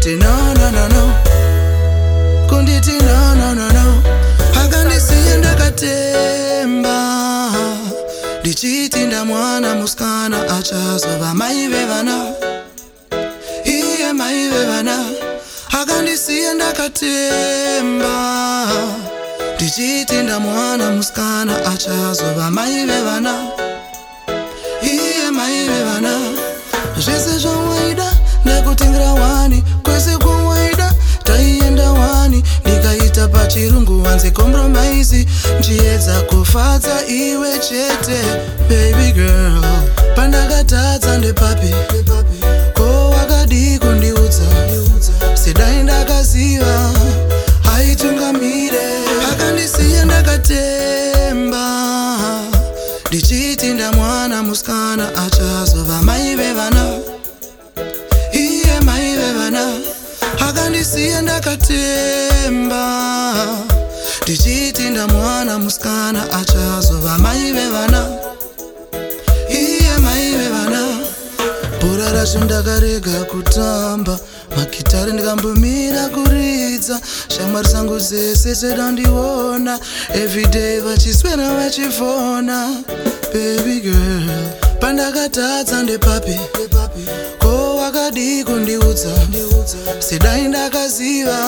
akati nononono kunditi nononono akandisiye ndakatemba ndichiti ndamwana muskana achazova mai vevana iye mai vevana akandisiye ndakatemba ndichiti ndamwana muskana achazova mai vevana iye mai vevana zvese zv pachirungu wanzi kompromaizi njiedza kufadza iwe chete baby girl pandakatadza ndepapi ko wakadii kundiudza sedai ndakaziva haitungamire akandisiya ndakatemba ndichiti ndamwana musikana achazova ndakasiya ndakatemba ndichitinda mwana musikana achazova mai vevana iye mai vevana bhora racho ndakarega kutamba makitare ndikambomira kuridza shamwari sangu zese chedandiona evhidhei vachiswera vachifona baby girl pandakatadza ndepapi ko wakadi kundiudza sedai ndakaziva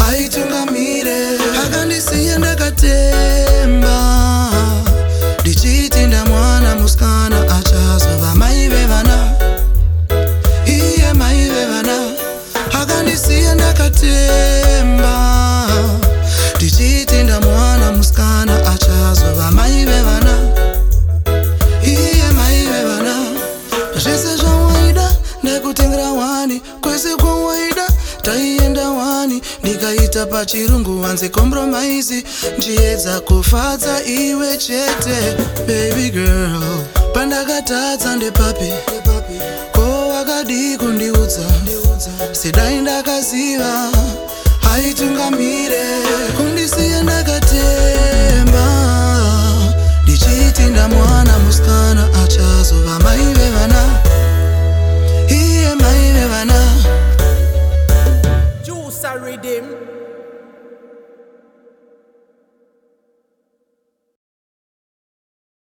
haitungamire akandisiya ndakatea wani kwese kwawaida taienda wani ndikaita pachirungu wanze kompromisi njiedza kufadza iwe chete baby girl pandakatadza ndepapi ko wakadi kundiudza sedai ndakaziva haitungamire kundisiya ndakatemba ndichiti ndamwana musikana achazova mai vevana